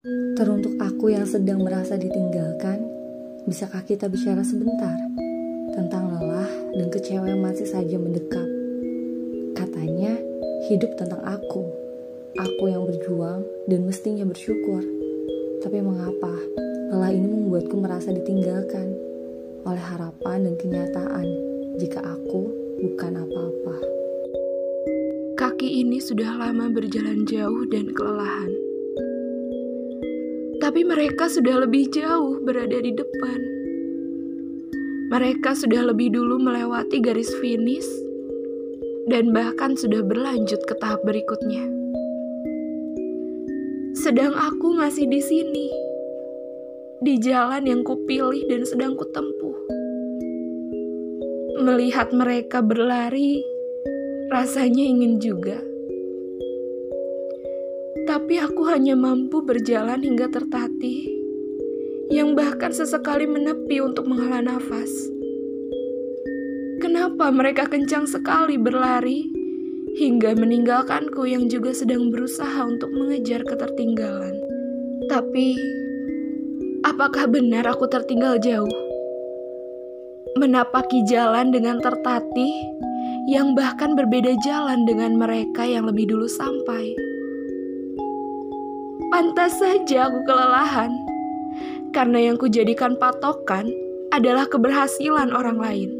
Teruntuk aku yang sedang merasa ditinggalkan, bisakah kita bicara sebentar tentang lelah dan kecewa yang masih saja mendekap? Katanya, hidup tentang aku. Aku yang berjuang dan mestinya bersyukur. Tapi mengapa lelah ini membuatku merasa ditinggalkan oleh harapan dan kenyataan jika aku bukan apa-apa? Kaki ini sudah lama berjalan jauh dan kelelahan. Tapi mereka sudah lebih jauh berada di depan. Mereka sudah lebih dulu melewati garis finish dan bahkan sudah berlanjut ke tahap berikutnya. Sedang aku masih di sini, di jalan yang kupilih dan sedang kutempuh. Melihat mereka berlari, rasanya ingin juga. Tapi aku hanya mampu berjalan hingga tertatih, yang bahkan sesekali menepi untuk menghela nafas. Kenapa mereka kencang sekali berlari hingga meninggalkanku yang juga sedang berusaha untuk mengejar ketertinggalan? Tapi, apakah benar aku tertinggal jauh? Menapaki jalan dengan tertatih yang bahkan berbeda jalan dengan mereka yang lebih dulu sampai. Pantas saja aku kelelahan, karena yang kujadikan patokan adalah keberhasilan orang lain.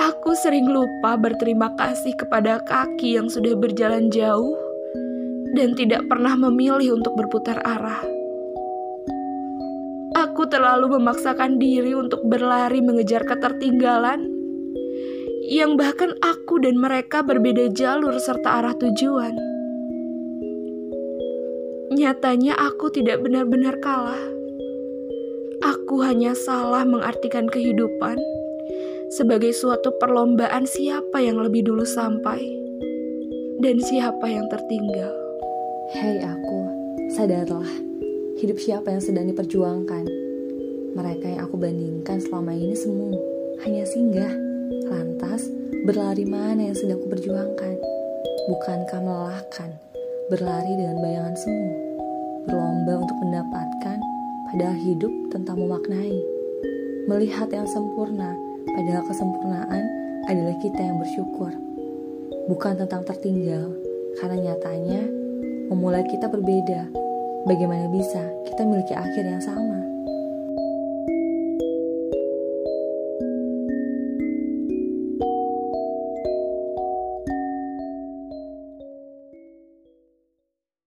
Aku sering lupa berterima kasih kepada kaki yang sudah berjalan jauh dan tidak pernah memilih untuk berputar arah. Aku terlalu memaksakan diri untuk berlari mengejar ketertinggalan yang bahkan aku dan mereka berbeda jalur serta arah tujuan. Nyatanya aku tidak benar-benar kalah. Aku hanya salah mengartikan kehidupan sebagai suatu perlombaan siapa yang lebih dulu sampai dan siapa yang tertinggal. Hei aku, sadarlah, hidup siapa yang sedang diperjuangkan. Mereka yang aku bandingkan selama ini semu, hanya singgah Lantas, berlari mana yang sedang kuperjuangkan? Bukankah melelahkan, berlari dengan bayangan semu, berlomba untuk mendapatkan, padahal hidup tentang memaknai. Melihat yang sempurna, padahal kesempurnaan adalah kita yang bersyukur. Bukan tentang tertinggal, karena nyatanya memulai kita berbeda. Bagaimana bisa kita memiliki akhir yang sama?